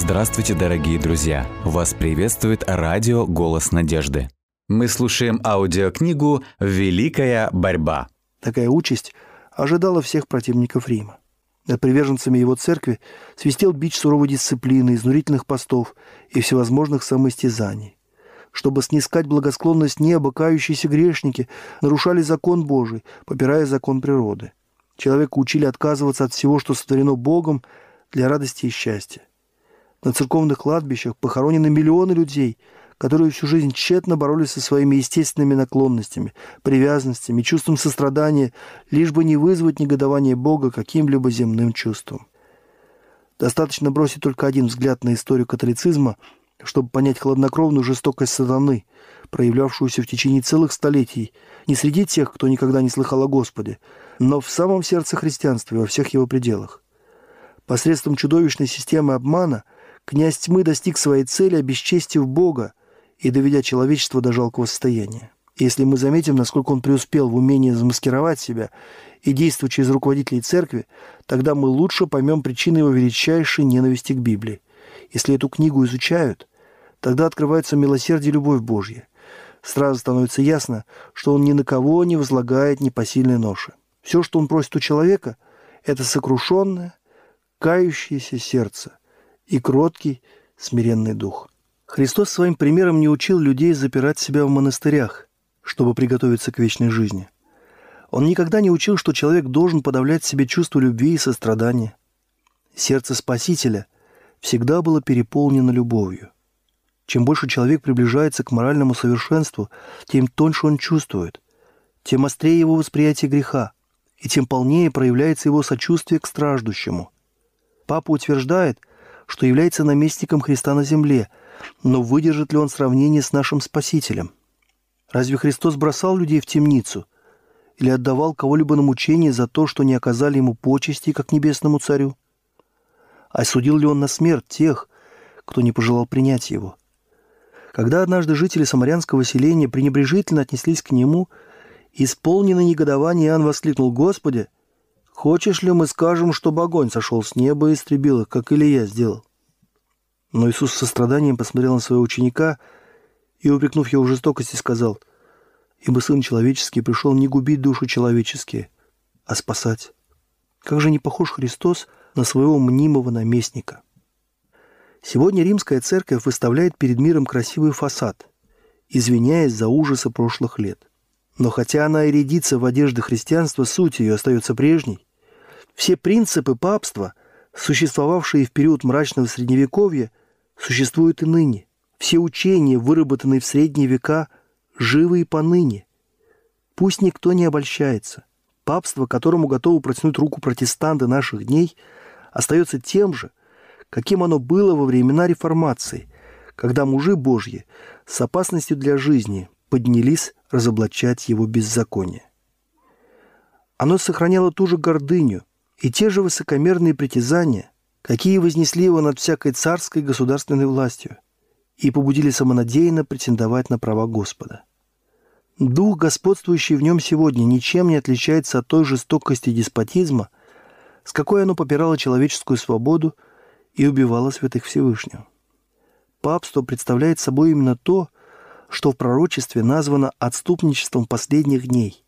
Здравствуйте, дорогие друзья! Вас приветствует радио «Голос надежды». Мы слушаем аудиокнигу «Великая борьба». Такая участь ожидала всех противников Рима. Над приверженцами его церкви свистел бич суровой дисциплины, изнурительных постов и всевозможных самоистязаний. Чтобы снискать благосклонность неба, кающиеся грешники нарушали закон Божий, попирая закон природы. Человека учили отказываться от всего, что сотворено Богом для радости и счастья. На церковных кладбищах похоронены миллионы людей, которые всю жизнь тщетно боролись со своими естественными наклонностями, привязанностями, чувством сострадания, лишь бы не вызвать негодование Бога каким-либо земным чувством. Достаточно бросить только один взгляд на историю католицизма, чтобы понять хладнокровную жестокость сатаны, проявлявшуюся в течение целых столетий не среди тех, кто никогда не слыхал о Господе, но в самом сердце христианства и во всех его пределах. Посредством чудовищной системы обмана – Князь тьмы достиг своей цели, обесчестив Бога и доведя человечество до жалкого состояния. Если мы заметим, насколько он преуспел в умении замаскировать себя и действовать через руководителей церкви, тогда мы лучше поймем причины его величайшей ненависти к Библии. Если эту книгу изучают, тогда открывается милосердие и любовь Божья. Сразу становится ясно, что он ни на кого не возлагает непосильной ноши. Все, что он просит у человека, это сокрушенное, кающееся сердце, и кроткий, смиренный дух. Христос своим примером не учил людей запирать себя в монастырях, чтобы приготовиться к вечной жизни. Он никогда не учил, что человек должен подавлять себе чувство любви и сострадания. Сердце Спасителя всегда было переполнено любовью. Чем больше человек приближается к моральному совершенству, тем тоньше он чувствует, тем острее его восприятие греха, и тем полнее проявляется его сочувствие к страждущему. Папа утверждает, что является наместником Христа на земле, но выдержит ли он сравнение с нашим Спасителем? Разве Христос бросал людей в темницу или отдавал кого-либо на мучение за то, что не оказали ему почести, как небесному царю? Осудил ли он на смерть тех, кто не пожелал принять его? Когда однажды жители самарянского селения пренебрежительно отнеслись к нему, исполненный негодования Иоанн воскликнул «Господи, Хочешь ли мы скажем, чтобы огонь сошел с неба и истребил их, как Илья сделал?» Но Иисус со страданием посмотрел на своего ученика и, упрекнув его в жестокости, сказал, «Ибо Сын Человеческий пришел не губить души человеческие, а спасать. Как же не похож Христос на своего мнимого наместника?» Сегодня римская церковь выставляет перед миром красивый фасад, извиняясь за ужасы прошлых лет. Но хотя она и рядится в одежды христианства, суть ее остается прежней. Все принципы папства, существовавшие в период мрачного Средневековья, существуют и ныне. Все учения, выработанные в средние века, живы и поныне. Пусть никто не обольщается. Папство, которому готовы протянуть руку протестанты наших дней, остается тем же, каким оно было во времена Реформации, когда мужи Божьи с опасностью для жизни поднялись разоблачать его беззаконие. Оно сохраняло ту же гордыню, и те же высокомерные притязания, какие вознесли его над всякой царской государственной властью и побудили самонадеянно претендовать на права Господа. Дух, господствующий в нем сегодня, ничем не отличается от той жестокости деспотизма, с какой оно попирало человеческую свободу и убивало святых Всевышнего. Папство представляет собой именно то, что в пророчестве названо отступничеством последних дней –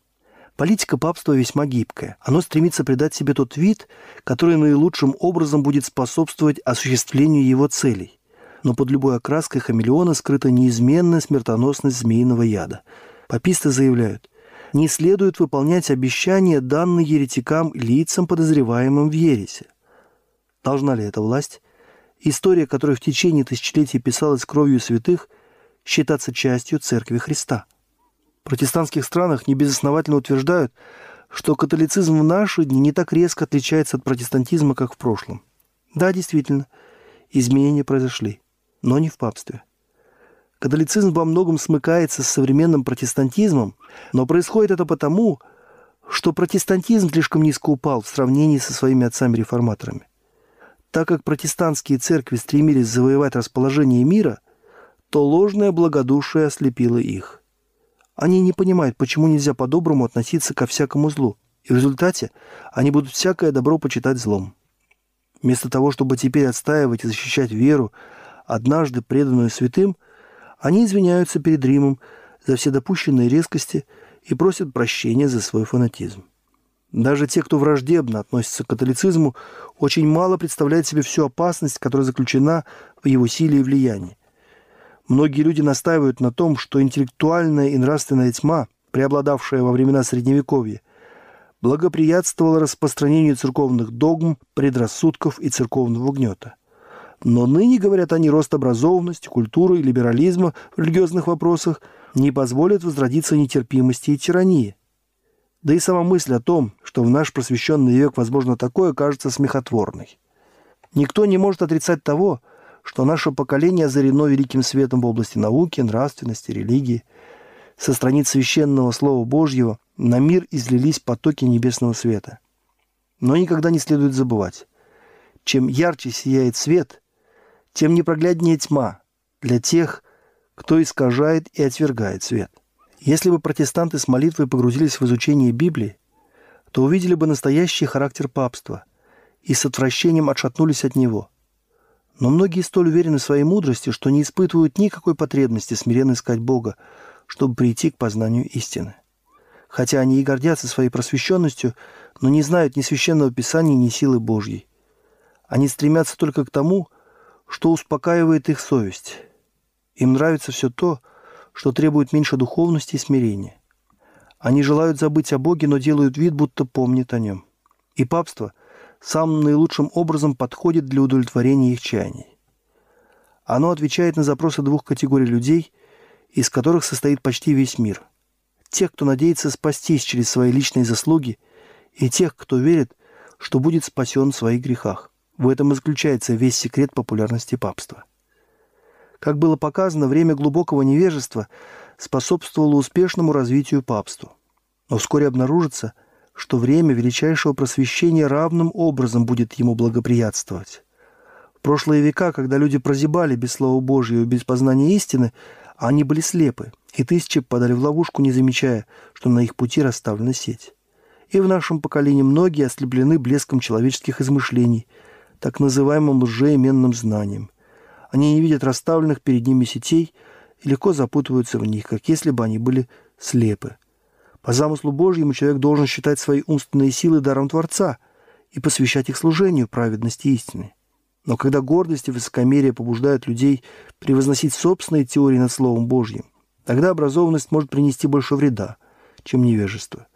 Политика папства весьма гибкая. Оно стремится придать себе тот вид, который наилучшим образом будет способствовать осуществлению его целей. Но под любой окраской хамелеона скрыта неизменная смертоносность змеиного яда. Паписты заявляют, не следует выполнять обещания, данные еретикам лицам, подозреваемым в ересе. Должна ли эта власть, история которой в течение тысячелетий писалась кровью святых, считаться частью Церкви Христа? Протестантских странах небезосновательно утверждают, что католицизм в наши дни не так резко отличается от протестантизма, как в прошлом. Да, действительно, изменения произошли, но не в папстве. Католицизм во многом смыкается с современным протестантизмом, но происходит это потому, что протестантизм слишком низко упал в сравнении со своими отцами-реформаторами. Так как протестантские церкви стремились завоевать расположение мира, то ложное благодушие ослепило их. Они не понимают, почему нельзя по-доброму относиться ко всякому злу. И в результате они будут всякое добро почитать злом. Вместо того, чтобы теперь отстаивать и защищать веру, однажды преданную святым, они извиняются перед Римом за все допущенные резкости и просят прощения за свой фанатизм. Даже те, кто враждебно относится к католицизму, очень мало представляют себе всю опасность, которая заключена в его силе и влиянии. Многие люди настаивают на том, что интеллектуальная и нравственная тьма, преобладавшая во времена Средневековья, благоприятствовала распространению церковных догм, предрассудков и церковного гнета. Но ныне, говорят они, рост образованности, культуры и либерализма в религиозных вопросах не позволит возродиться нетерпимости и тирании. Да и сама мысль о том, что в наш просвещенный век возможно такое, кажется смехотворной. Никто не может отрицать того, что наше поколение озарено великим светом в области науки, нравственности, религии. Со страниц священного Слова Божьего на мир излились потоки небесного света. Но никогда не следует забывать, чем ярче сияет свет, тем непрогляднее тьма для тех, кто искажает и отвергает свет. Если бы протестанты с молитвой погрузились в изучение Библии, то увидели бы настоящий характер папства и с отвращением отшатнулись от него. Но многие столь уверены в своей мудрости, что не испытывают никакой потребности смиренно искать Бога, чтобы прийти к познанию истины. Хотя они и гордятся своей просвещенностью, но не знают ни священного писания, ни силы Божьей. Они стремятся только к тому, что успокаивает их совесть. Им нравится все то, что требует меньше духовности и смирения. Они желают забыть о Боге, но делают вид, будто помнят о нем. И папство самым наилучшим образом подходит для удовлетворения их чаяний. Оно отвечает на запросы двух категорий людей, из которых состоит почти весь мир. Тех, кто надеется спастись через свои личные заслуги, и тех, кто верит, что будет спасен в своих грехах. В этом и заключается весь секрет популярности папства. Как было показано, время глубокого невежества способствовало успешному развитию папству. Но вскоре обнаружится, что время величайшего просвещения равным образом будет ему благоприятствовать. В прошлые века, когда люди прозябали без Слова Божьего и без познания истины, они были слепы, и тысячи подали в ловушку, не замечая, что на их пути расставлена сеть. И в нашем поколении многие ослеплены блеском человеческих измышлений, так называемым лжеименным знанием – они не видят расставленных перед ними сетей и легко запутываются в них, как если бы они были слепы. По замыслу Божьему человек должен считать свои умственные силы даром Творца и посвящать их служению праведности истины. Но когда гордость и высокомерие побуждают людей превозносить собственные теории над Словом Божьим, тогда образованность может принести больше вреда, чем невежество.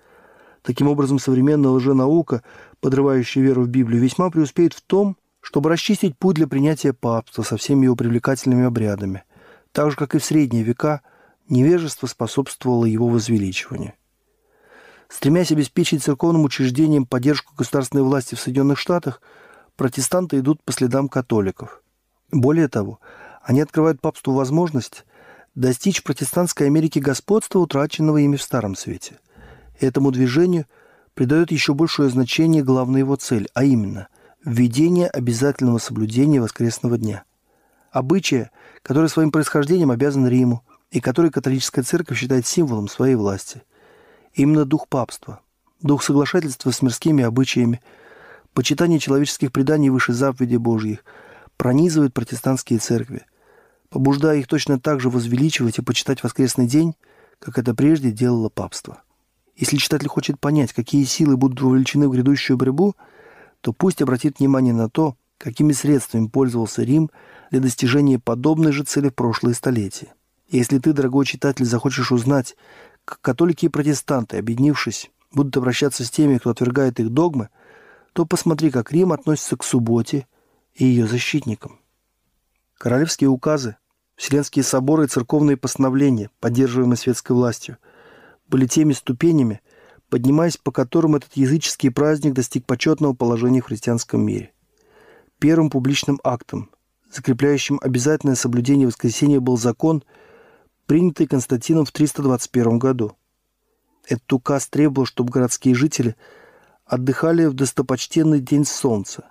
Таким образом, современная лженаука, подрывающая веру в Библию, весьма преуспеет в том, чтобы расчистить путь для принятия папства со всеми его привлекательными обрядами. Так же, как и в средние века, невежество способствовало его возвеличиванию. Стремясь обеспечить церковным учреждениям поддержку государственной власти в Соединенных Штатах, протестанты идут по следам католиков. Более того, они открывают папству возможность достичь протестантской Америке господства, утраченного ими в Старом Свете. Этому движению придает еще большее значение главная его цель, а именно введение обязательного соблюдения воскресного дня. Обычая, который своим происхождением обязан Риму и который католическая церковь считает символом своей власти. Именно дух папства, дух соглашательства с мирскими обычаями, почитание человеческих преданий выше заповедей Божьих пронизывает протестантские церкви, побуждая их точно так же возвеличивать и почитать воскресный день, как это прежде делало папство. Если читатель хочет понять, какие силы будут вовлечены в грядущую борьбу – то пусть обратит внимание на то, какими средствами пользовался Рим для достижения подобной же цели в прошлые столетия. если ты, дорогой читатель, захочешь узнать, католики и протестанты, объединившись, будут обращаться с теми, кто отвергает их догмы, то посмотри, как Рим относится к субботе и ее защитникам. Королевские указы, Вселенские соборы и церковные постановления, поддерживаемые светской властью, были теми ступенями, поднимаясь по которым этот языческий праздник достиг почетного положения в христианском мире. Первым публичным актом, закрепляющим обязательное соблюдение воскресения, был закон, принятый Константином в 321 году. Этот указ требовал, чтобы городские жители отдыхали в достопочтенный день солнца.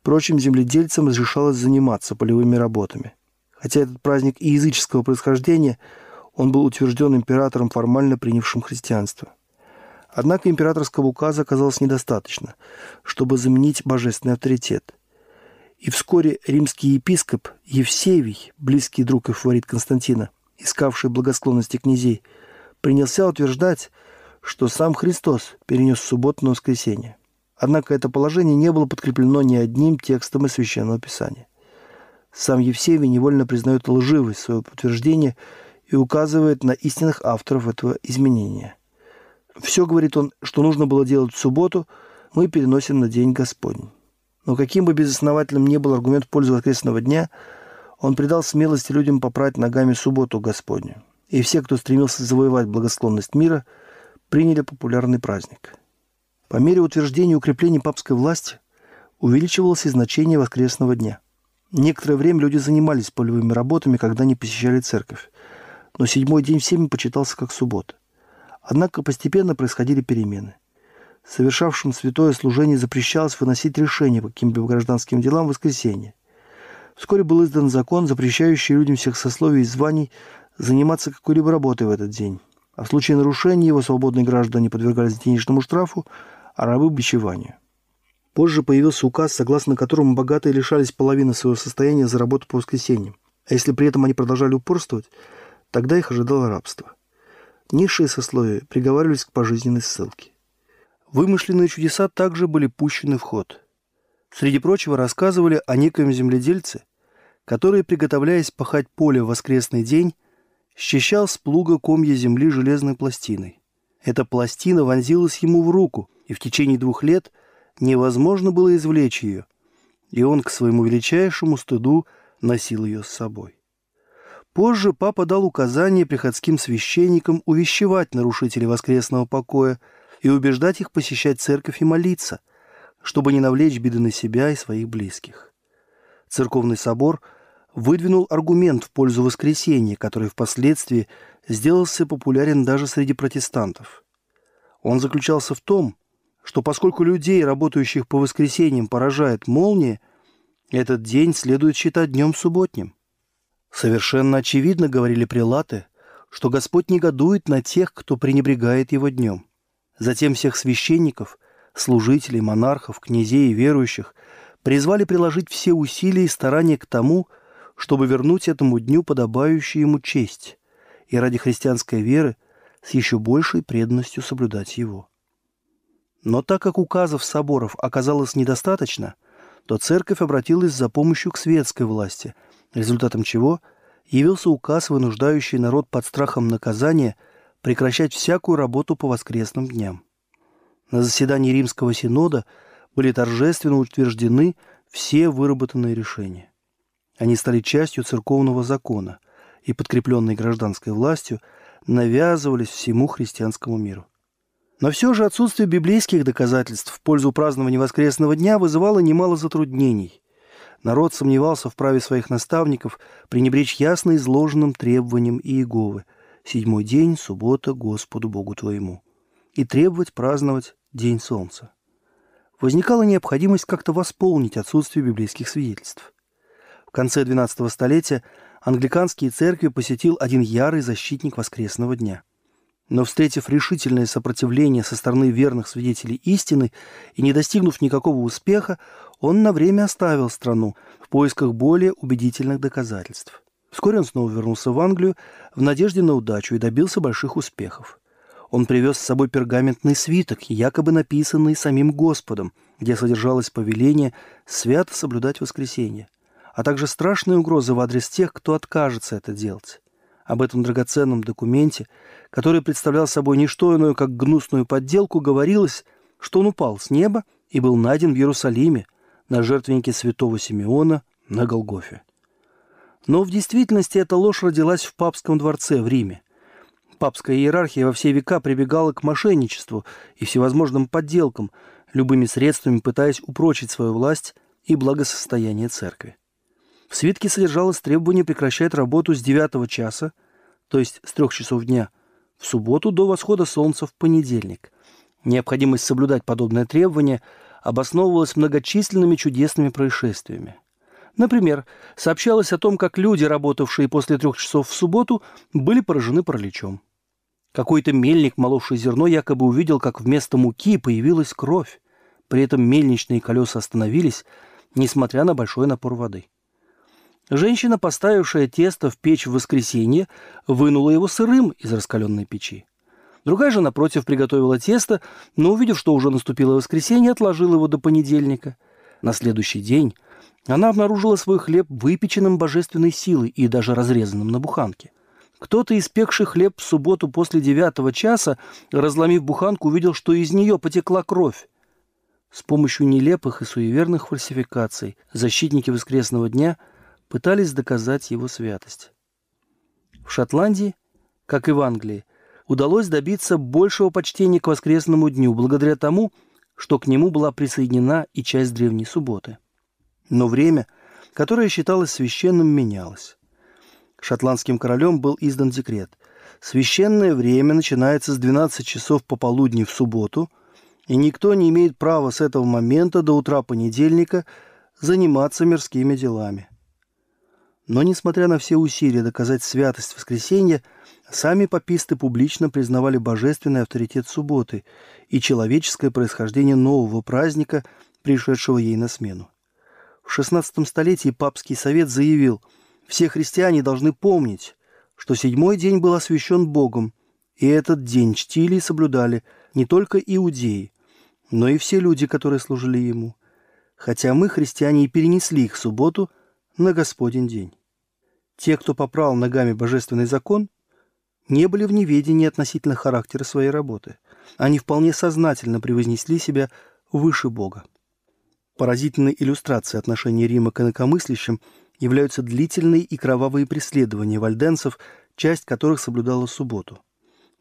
Впрочем, земледельцам разрешалось заниматься полевыми работами. Хотя этот праздник и языческого происхождения, он был утвержден императором, формально принявшим христианство – Однако императорского указа оказалось недостаточно, чтобы заменить божественный авторитет. И вскоре римский епископ Евсевий, близкий друг и фаворит Константина, искавший благосклонности князей, принялся утверждать, что сам Христос перенес субботу на воскресенье. Однако это положение не было подкреплено ни одним текстом из Священного Писания. Сам Евсевий невольно признает лживость своего утверждения и указывает на истинных авторов этого изменения. Все, говорит он, что нужно было делать в субботу, мы переносим на день Господень. Но каким бы безосновательным ни был аргумент в пользу воскресного дня, он придал смелости людям попрать ногами субботу Господню. И все, кто стремился завоевать благосклонность мира, приняли популярный праздник. По мере утверждения и укрепления папской власти увеличивалось и значение воскресного дня. Некоторое время люди занимались полевыми работами, когда не посещали церковь. Но седьмой день всеми почитался как суббота. Однако постепенно происходили перемены совершавшим святое служение запрещалось выносить решения по каким-либо гражданским делам в воскресенье. Вскоре был издан закон, запрещающий людям всех сословий и званий заниматься какой-либо работой в этот день. А в случае нарушения его свободные граждане подвергались денежному штрафу, а рабы – бичеванию. Позже появился указ, согласно которому богатые лишались половины своего состояния за работу по воскресеньям. А если при этом они продолжали упорствовать, тогда их ожидало рабство. Низшие сословия приговаривались к пожизненной ссылке. Вымышленные чудеса также были пущены в ход. Среди прочего рассказывали о некоем земледельце, который, приготовляясь пахать поле в воскресный день, счищал с плуга комья земли железной пластиной. Эта пластина вонзилась ему в руку, и в течение двух лет невозможно было извлечь ее, и он к своему величайшему стыду носил ее с собой. Позже папа дал указание приходским священникам увещевать нарушителей воскресного покоя – и убеждать их посещать церковь и молиться, чтобы не навлечь беды на себя и своих близких. Церковный собор выдвинул аргумент в пользу воскресения, который впоследствии сделался популярен даже среди протестантов. Он заключался в том, что поскольку людей, работающих по воскресеньям, поражает молния, этот день следует считать днем субботним. Совершенно очевидно, говорили прилаты, что Господь негодует на тех, кто пренебрегает его днем. Затем всех священников, служителей, монархов, князей и верующих призвали приложить все усилия и старания к тому, чтобы вернуть этому дню подобающую ему честь и ради христианской веры с еще большей преданностью соблюдать его. Но так как указов соборов оказалось недостаточно, то церковь обратилась за помощью к светской власти, результатом чего явился указ, вынуждающий народ под страхом наказания – прекращать всякую работу по воскресным дням. На заседании Римского Синода были торжественно утверждены все выработанные решения. Они стали частью церковного закона и, подкрепленные гражданской властью, навязывались всему христианскому миру. Но все же отсутствие библейских доказательств в пользу празднования воскресного дня вызывало немало затруднений. Народ сомневался в праве своих наставников пренебречь ясно изложенным требованиям Иеговы – седьмой день, суббота, Господу Богу твоему, и требовать праздновать День Солнца. Возникала необходимость как-то восполнить отсутствие библейских свидетельств. В конце XII столетия англиканские церкви посетил один ярый защитник воскресного дня. Но, встретив решительное сопротивление со стороны верных свидетелей истины и не достигнув никакого успеха, он на время оставил страну в поисках более убедительных доказательств. Вскоре он снова вернулся в Англию в надежде на удачу и добился больших успехов. Он привез с собой пергаментный свиток, якобы написанный самим Господом, где содержалось повеление свято соблюдать воскресенье, а также страшные угрозы в адрес тех, кто откажется это делать. Об этом драгоценном документе, который представлял собой не что иное, как гнусную подделку, говорилось, что он упал с неба и был найден в Иерусалиме на жертвеннике святого Симеона на Голгофе. Но в действительности эта ложь родилась в папском дворце в Риме. Папская иерархия во все века прибегала к мошенничеству и всевозможным подделкам, любыми средствами пытаясь упрочить свою власть и благосостояние церкви. В свитке содержалось требование прекращать работу с 9 часа, то есть с 3 часов дня, в субботу до восхода солнца в понедельник. Необходимость соблюдать подобное требование обосновывалась многочисленными чудесными происшествиями. Например, сообщалось о том, как люди, работавшие после трех часов в субботу, были поражены параличом. Какой-то мельник, моловший зерно, якобы увидел, как вместо муки появилась кровь. При этом мельничные колеса остановились, несмотря на большой напор воды. Женщина, поставившая тесто в печь в воскресенье, вынула его сырым из раскаленной печи. Другая же, напротив, приготовила тесто, но, увидев, что уже наступило воскресенье, отложила его до понедельника. На следующий день она обнаружила свой хлеб выпеченным божественной силой и даже разрезанным на буханке. Кто-то, испекший хлеб в субботу после девятого часа, разломив буханку, увидел, что из нее потекла кровь. С помощью нелепых и суеверных фальсификаций защитники воскресного дня пытались доказать его святость. В Шотландии, как и в Англии, удалось добиться большего почтения к воскресному дню благодаря тому, что к нему была присоединена и часть древней субботы. Но время, которое считалось священным, менялось. Шотландским королем был издан декрет. Священное время начинается с 12 часов пополудни в субботу, и никто не имеет права с этого момента до утра понедельника заниматься мирскими делами. Но, несмотря на все усилия доказать святость воскресенья, сами пописты публично признавали божественный авторитет субботы и человеческое происхождение нового праздника, пришедшего ей на смену. В XVI столетии папский совет заявил, все христиане должны помнить, что седьмой день был освящен Богом, и этот день чтили и соблюдали не только иудеи, но и все люди, которые служили Ему, хотя мы, христиане, и перенесли их субботу на Господень день. Те, кто попрал ногами божественный закон, не были в неведении относительно характера своей работы. Они вполне сознательно превознесли себя выше Бога. Поразительной иллюстрацией отношения Рима к инакомыслящим являются длительные и кровавые преследования вальденцев, часть которых соблюдала субботу.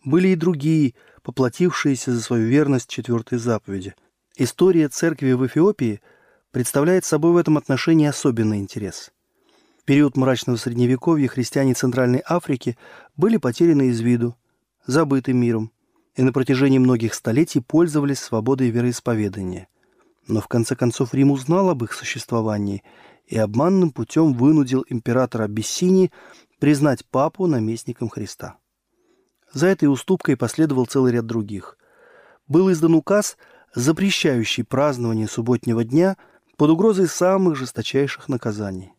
Были и другие, поплатившиеся за свою верность четвертой заповеди. История церкви в Эфиопии представляет собой в этом отношении особенный интерес – в период мрачного средневековья христиане Центральной Африки были потеряны из виду, забыты миром, и на протяжении многих столетий пользовались свободой вероисповедания. Но в конце концов Рим узнал об их существовании и обманным путем вынудил императора Абиссинии признать папу наместником Христа. За этой уступкой последовал целый ряд других. Был издан указ, запрещающий празднование субботнего дня под угрозой самых жесточайших наказаний.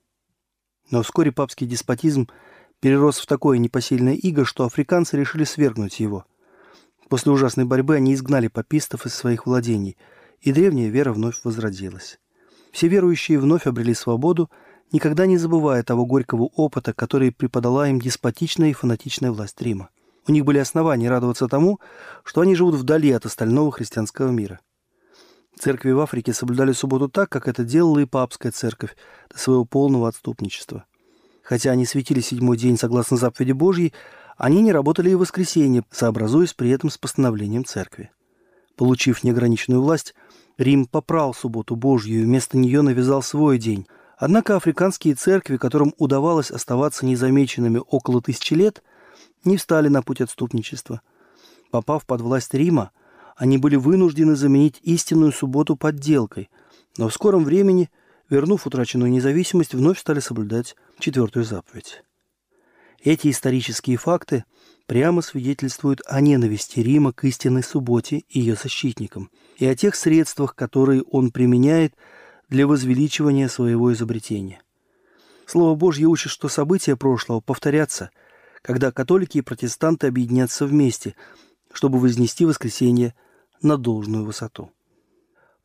Но вскоре папский деспотизм перерос в такое непосильное иго, что африканцы решили свергнуть его. После ужасной борьбы они изгнали папистов из своих владений, и древняя вера вновь возродилась. Все верующие вновь обрели свободу, никогда не забывая того горького опыта, который преподала им деспотичная и фанатичная власть Рима. У них были основания радоваться тому, что они живут вдали от остального христианского мира. Церкви в Африке соблюдали субботу так, как это делала и папская церковь до своего полного отступничества. Хотя они светили седьмой день согласно заповеди Божьей, они не работали и в воскресенье, сообразуясь при этом с постановлением церкви. Получив неограниченную власть, Рим попрал субботу Божью и вместо нее навязал свой день. Однако африканские церкви, которым удавалось оставаться незамеченными около тысячи лет, не встали на путь отступничества. Попав под власть Рима, они были вынуждены заменить истинную субботу подделкой, но в скором времени, вернув утраченную независимость, вновь стали соблюдать четвертую заповедь. Эти исторические факты прямо свидетельствуют о ненависти Рима к истинной субботе и ее защитникам, и о тех средствах, которые он применяет для возвеличивания своего изобретения. Слово Божье учит, что события прошлого повторятся, когда католики и протестанты объединятся вместе, чтобы вознести воскресенье на должную высоту.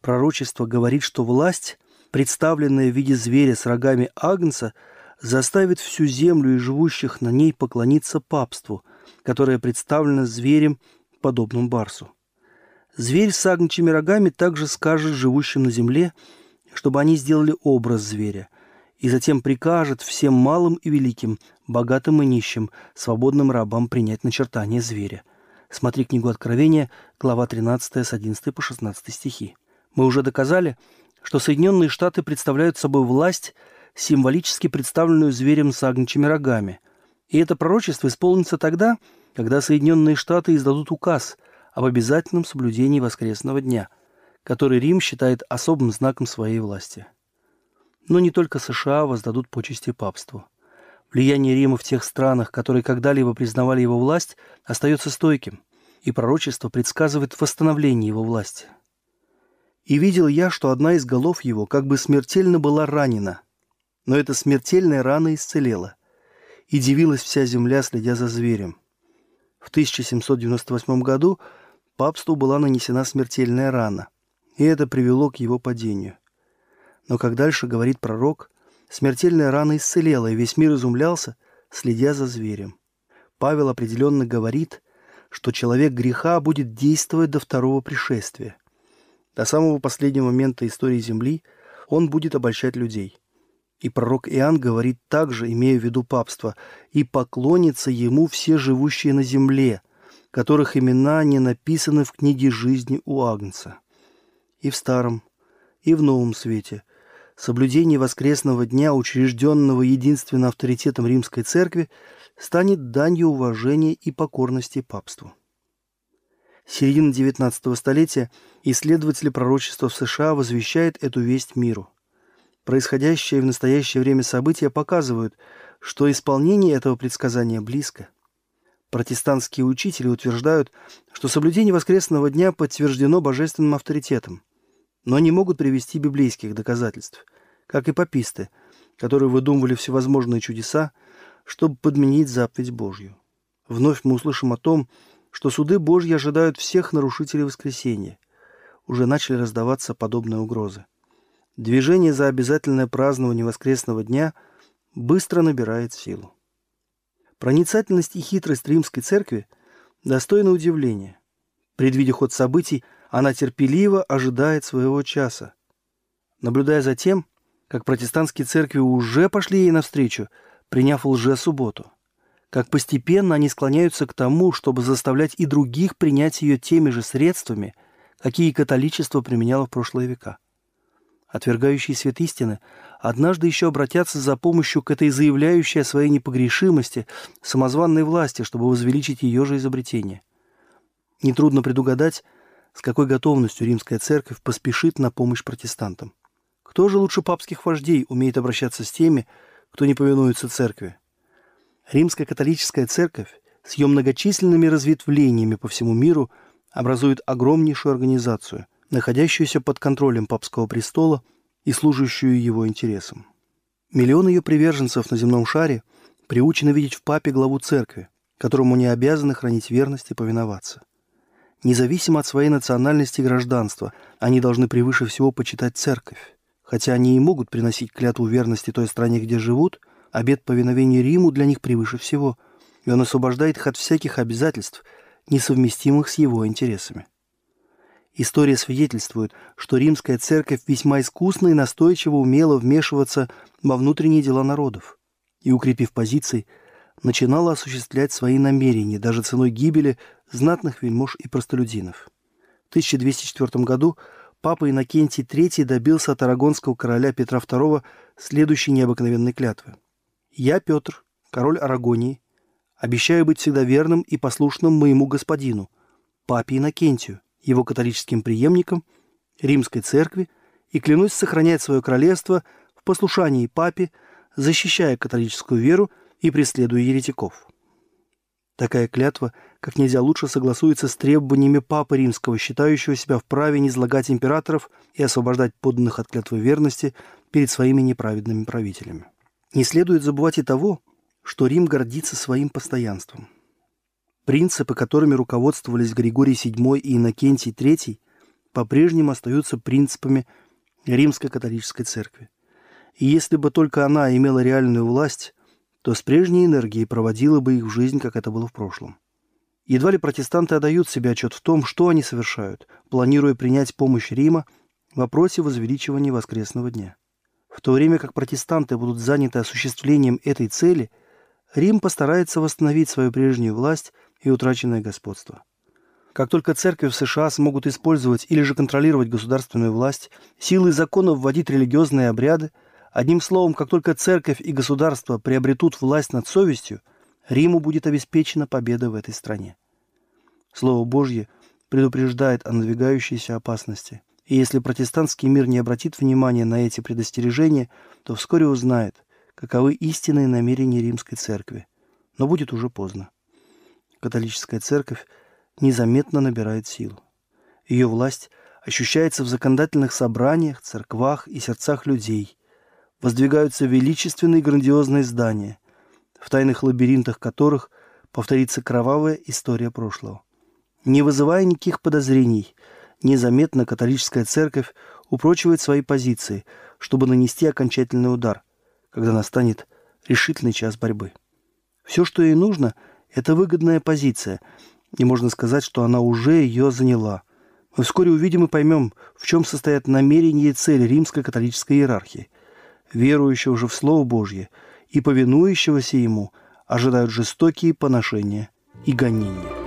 Пророчество говорит, что власть, представленная в виде зверя с рогами Агнца, заставит всю землю и живущих на ней поклониться папству, которое представлено зверем, подобным барсу. Зверь с агнчими рогами также скажет живущим на земле, чтобы они сделали образ зверя, и затем прикажет всем малым и великим, богатым и нищим, свободным рабам принять начертание зверя – Смотри книгу Откровения, глава 13 с 11 по 16 стихи. Мы уже доказали, что Соединенные Штаты представляют собой власть, символически представленную зверем с агнчими рогами. И это пророчество исполнится тогда, когда Соединенные Штаты издадут указ об обязательном соблюдении воскресного дня, который Рим считает особым знаком своей власти. Но не только США воздадут почести папству. Влияние Рима в тех странах, которые когда-либо признавали его власть, остается стойким, и пророчество предсказывает восстановление его власти. И видел я, что одна из голов его как бы смертельно была ранена, но эта смертельная рана исцелела, и дивилась вся земля, следя за зверем. В 1798 году папству была нанесена смертельная рана, и это привело к его падению. Но, как дальше говорит пророк, смертельная рана исцелела, и весь мир изумлялся, следя за зверем. Павел определенно говорит, что человек греха будет действовать до второго пришествия. До самого последнего момента истории Земли он будет обольщать людей. И пророк Иоанн говорит также, имея в виду папство, «И поклонятся ему все живущие на земле, которых имена не написаны в книге жизни у Агнца». И в Старом, и в Новом Свете соблюдение воскресного дня, учрежденного единственно авторитетом Римской Церкви, станет данью уважения и покорности папству. Середина XIX столетия исследователи пророчества в США возвещают эту весть миру. Происходящие в настоящее время события показывают, что исполнение этого предсказания близко. Протестантские учители утверждают, что соблюдение воскресного дня подтверждено божественным авторитетом, но не могут привести библейских доказательств, как и паписты, которые выдумывали всевозможные чудеса, чтобы подменить заповедь Божью. Вновь мы услышим о том, что суды Божьи ожидают всех нарушителей воскресения. Уже начали раздаваться подобные угрозы. Движение за обязательное празднование воскресного дня быстро набирает силу. Проницательность и хитрость римской церкви достойны удивления. Предвидя ход событий, она терпеливо ожидает своего часа. Наблюдая за тем, как протестантские церкви уже пошли ей навстречу, приняв лже-субботу – как постепенно они склоняются к тому, чтобы заставлять и других принять ее теми же средствами, какие католичество применяло в прошлые века. Отвергающие свет истины однажды еще обратятся за помощью к этой заявляющей о своей непогрешимости самозванной власти, чтобы возвеличить ее же изобретение. Нетрудно предугадать, с какой готовностью римская церковь поспешит на помощь протестантам. Кто же лучше папских вождей умеет обращаться с теми, кто не повинуется церкви? Римская католическая церковь с ее многочисленными разветвлениями по всему миру образует огромнейшую организацию, находящуюся под контролем папского престола и служащую его интересам. Миллионы ее приверженцев на земном шаре приучены видеть в папе главу церкви, которому они обязаны хранить верность и повиноваться. Независимо от своей национальности и гражданства, они должны превыше всего почитать церковь. Хотя они и могут приносить клятву верности той стране, где живут – Обет повиновения Риму для них превыше всего, и он освобождает их от всяких обязательств, несовместимых с его интересами. История свидетельствует, что римская церковь весьма искусно и настойчиво умела вмешиваться во внутренние дела народов и, укрепив позиции, начинала осуществлять свои намерения даже ценой гибели знатных вельмож и простолюдинов. В 1204 году папа Иннокентий III добился от арагонского короля Петра II следующей необыкновенной клятвы – «Я, Петр, король Арагонии, обещаю быть всегда верным и послушным моему господину, папе Иннокентию, его католическим преемникам, римской церкви, и клянусь сохранять свое королевство в послушании папе, защищая католическую веру и преследуя еретиков». Такая клятва как нельзя лучше согласуется с требованиями Папы Римского, считающего себя вправе низлагать императоров и освобождать подданных от клятвы верности перед своими неправедными правителями. Не следует забывать и того, что Рим гордится своим постоянством. Принципы, которыми руководствовались Григорий VII и Иннокентий III, по-прежнему остаются принципами Римской католической церкви. И если бы только она имела реальную власть, то с прежней энергией проводила бы их в жизнь, как это было в прошлом. Едва ли протестанты отдают себе отчет в том, что они совершают, планируя принять помощь Рима в вопросе возвеличивания воскресного дня. В то время как протестанты будут заняты осуществлением этой цели, Рим постарается восстановить свою прежнюю власть и утраченное господство. Как только церкви в США смогут использовать или же контролировать государственную власть, силой закона вводить религиозные обряды, одним словом, как только церковь и государство приобретут власть над совестью, Риму будет обеспечена победа в этой стране. Слово Божье предупреждает о надвигающейся опасности. И если протестантский мир не обратит внимания на эти предостережения, то вскоре узнает, каковы истинные намерения римской церкви. Но будет уже поздно. Католическая церковь незаметно набирает силу. Ее власть ощущается в законодательных собраниях, церквах и сердцах людей. Воздвигаются величественные грандиозные здания, в тайных лабиринтах которых повторится кровавая история прошлого. Не вызывая никаких подозрений, незаметно католическая церковь упрочивает свои позиции, чтобы нанести окончательный удар, когда настанет решительный час борьбы. Все, что ей нужно, это выгодная позиция, и можно сказать, что она уже ее заняла. Мы вскоре увидим и поймем, в чем состоят намерения и цели римской католической иерархии. Верующего же в Слово Божье и повинующегося ему ожидают жестокие поношения и гонения.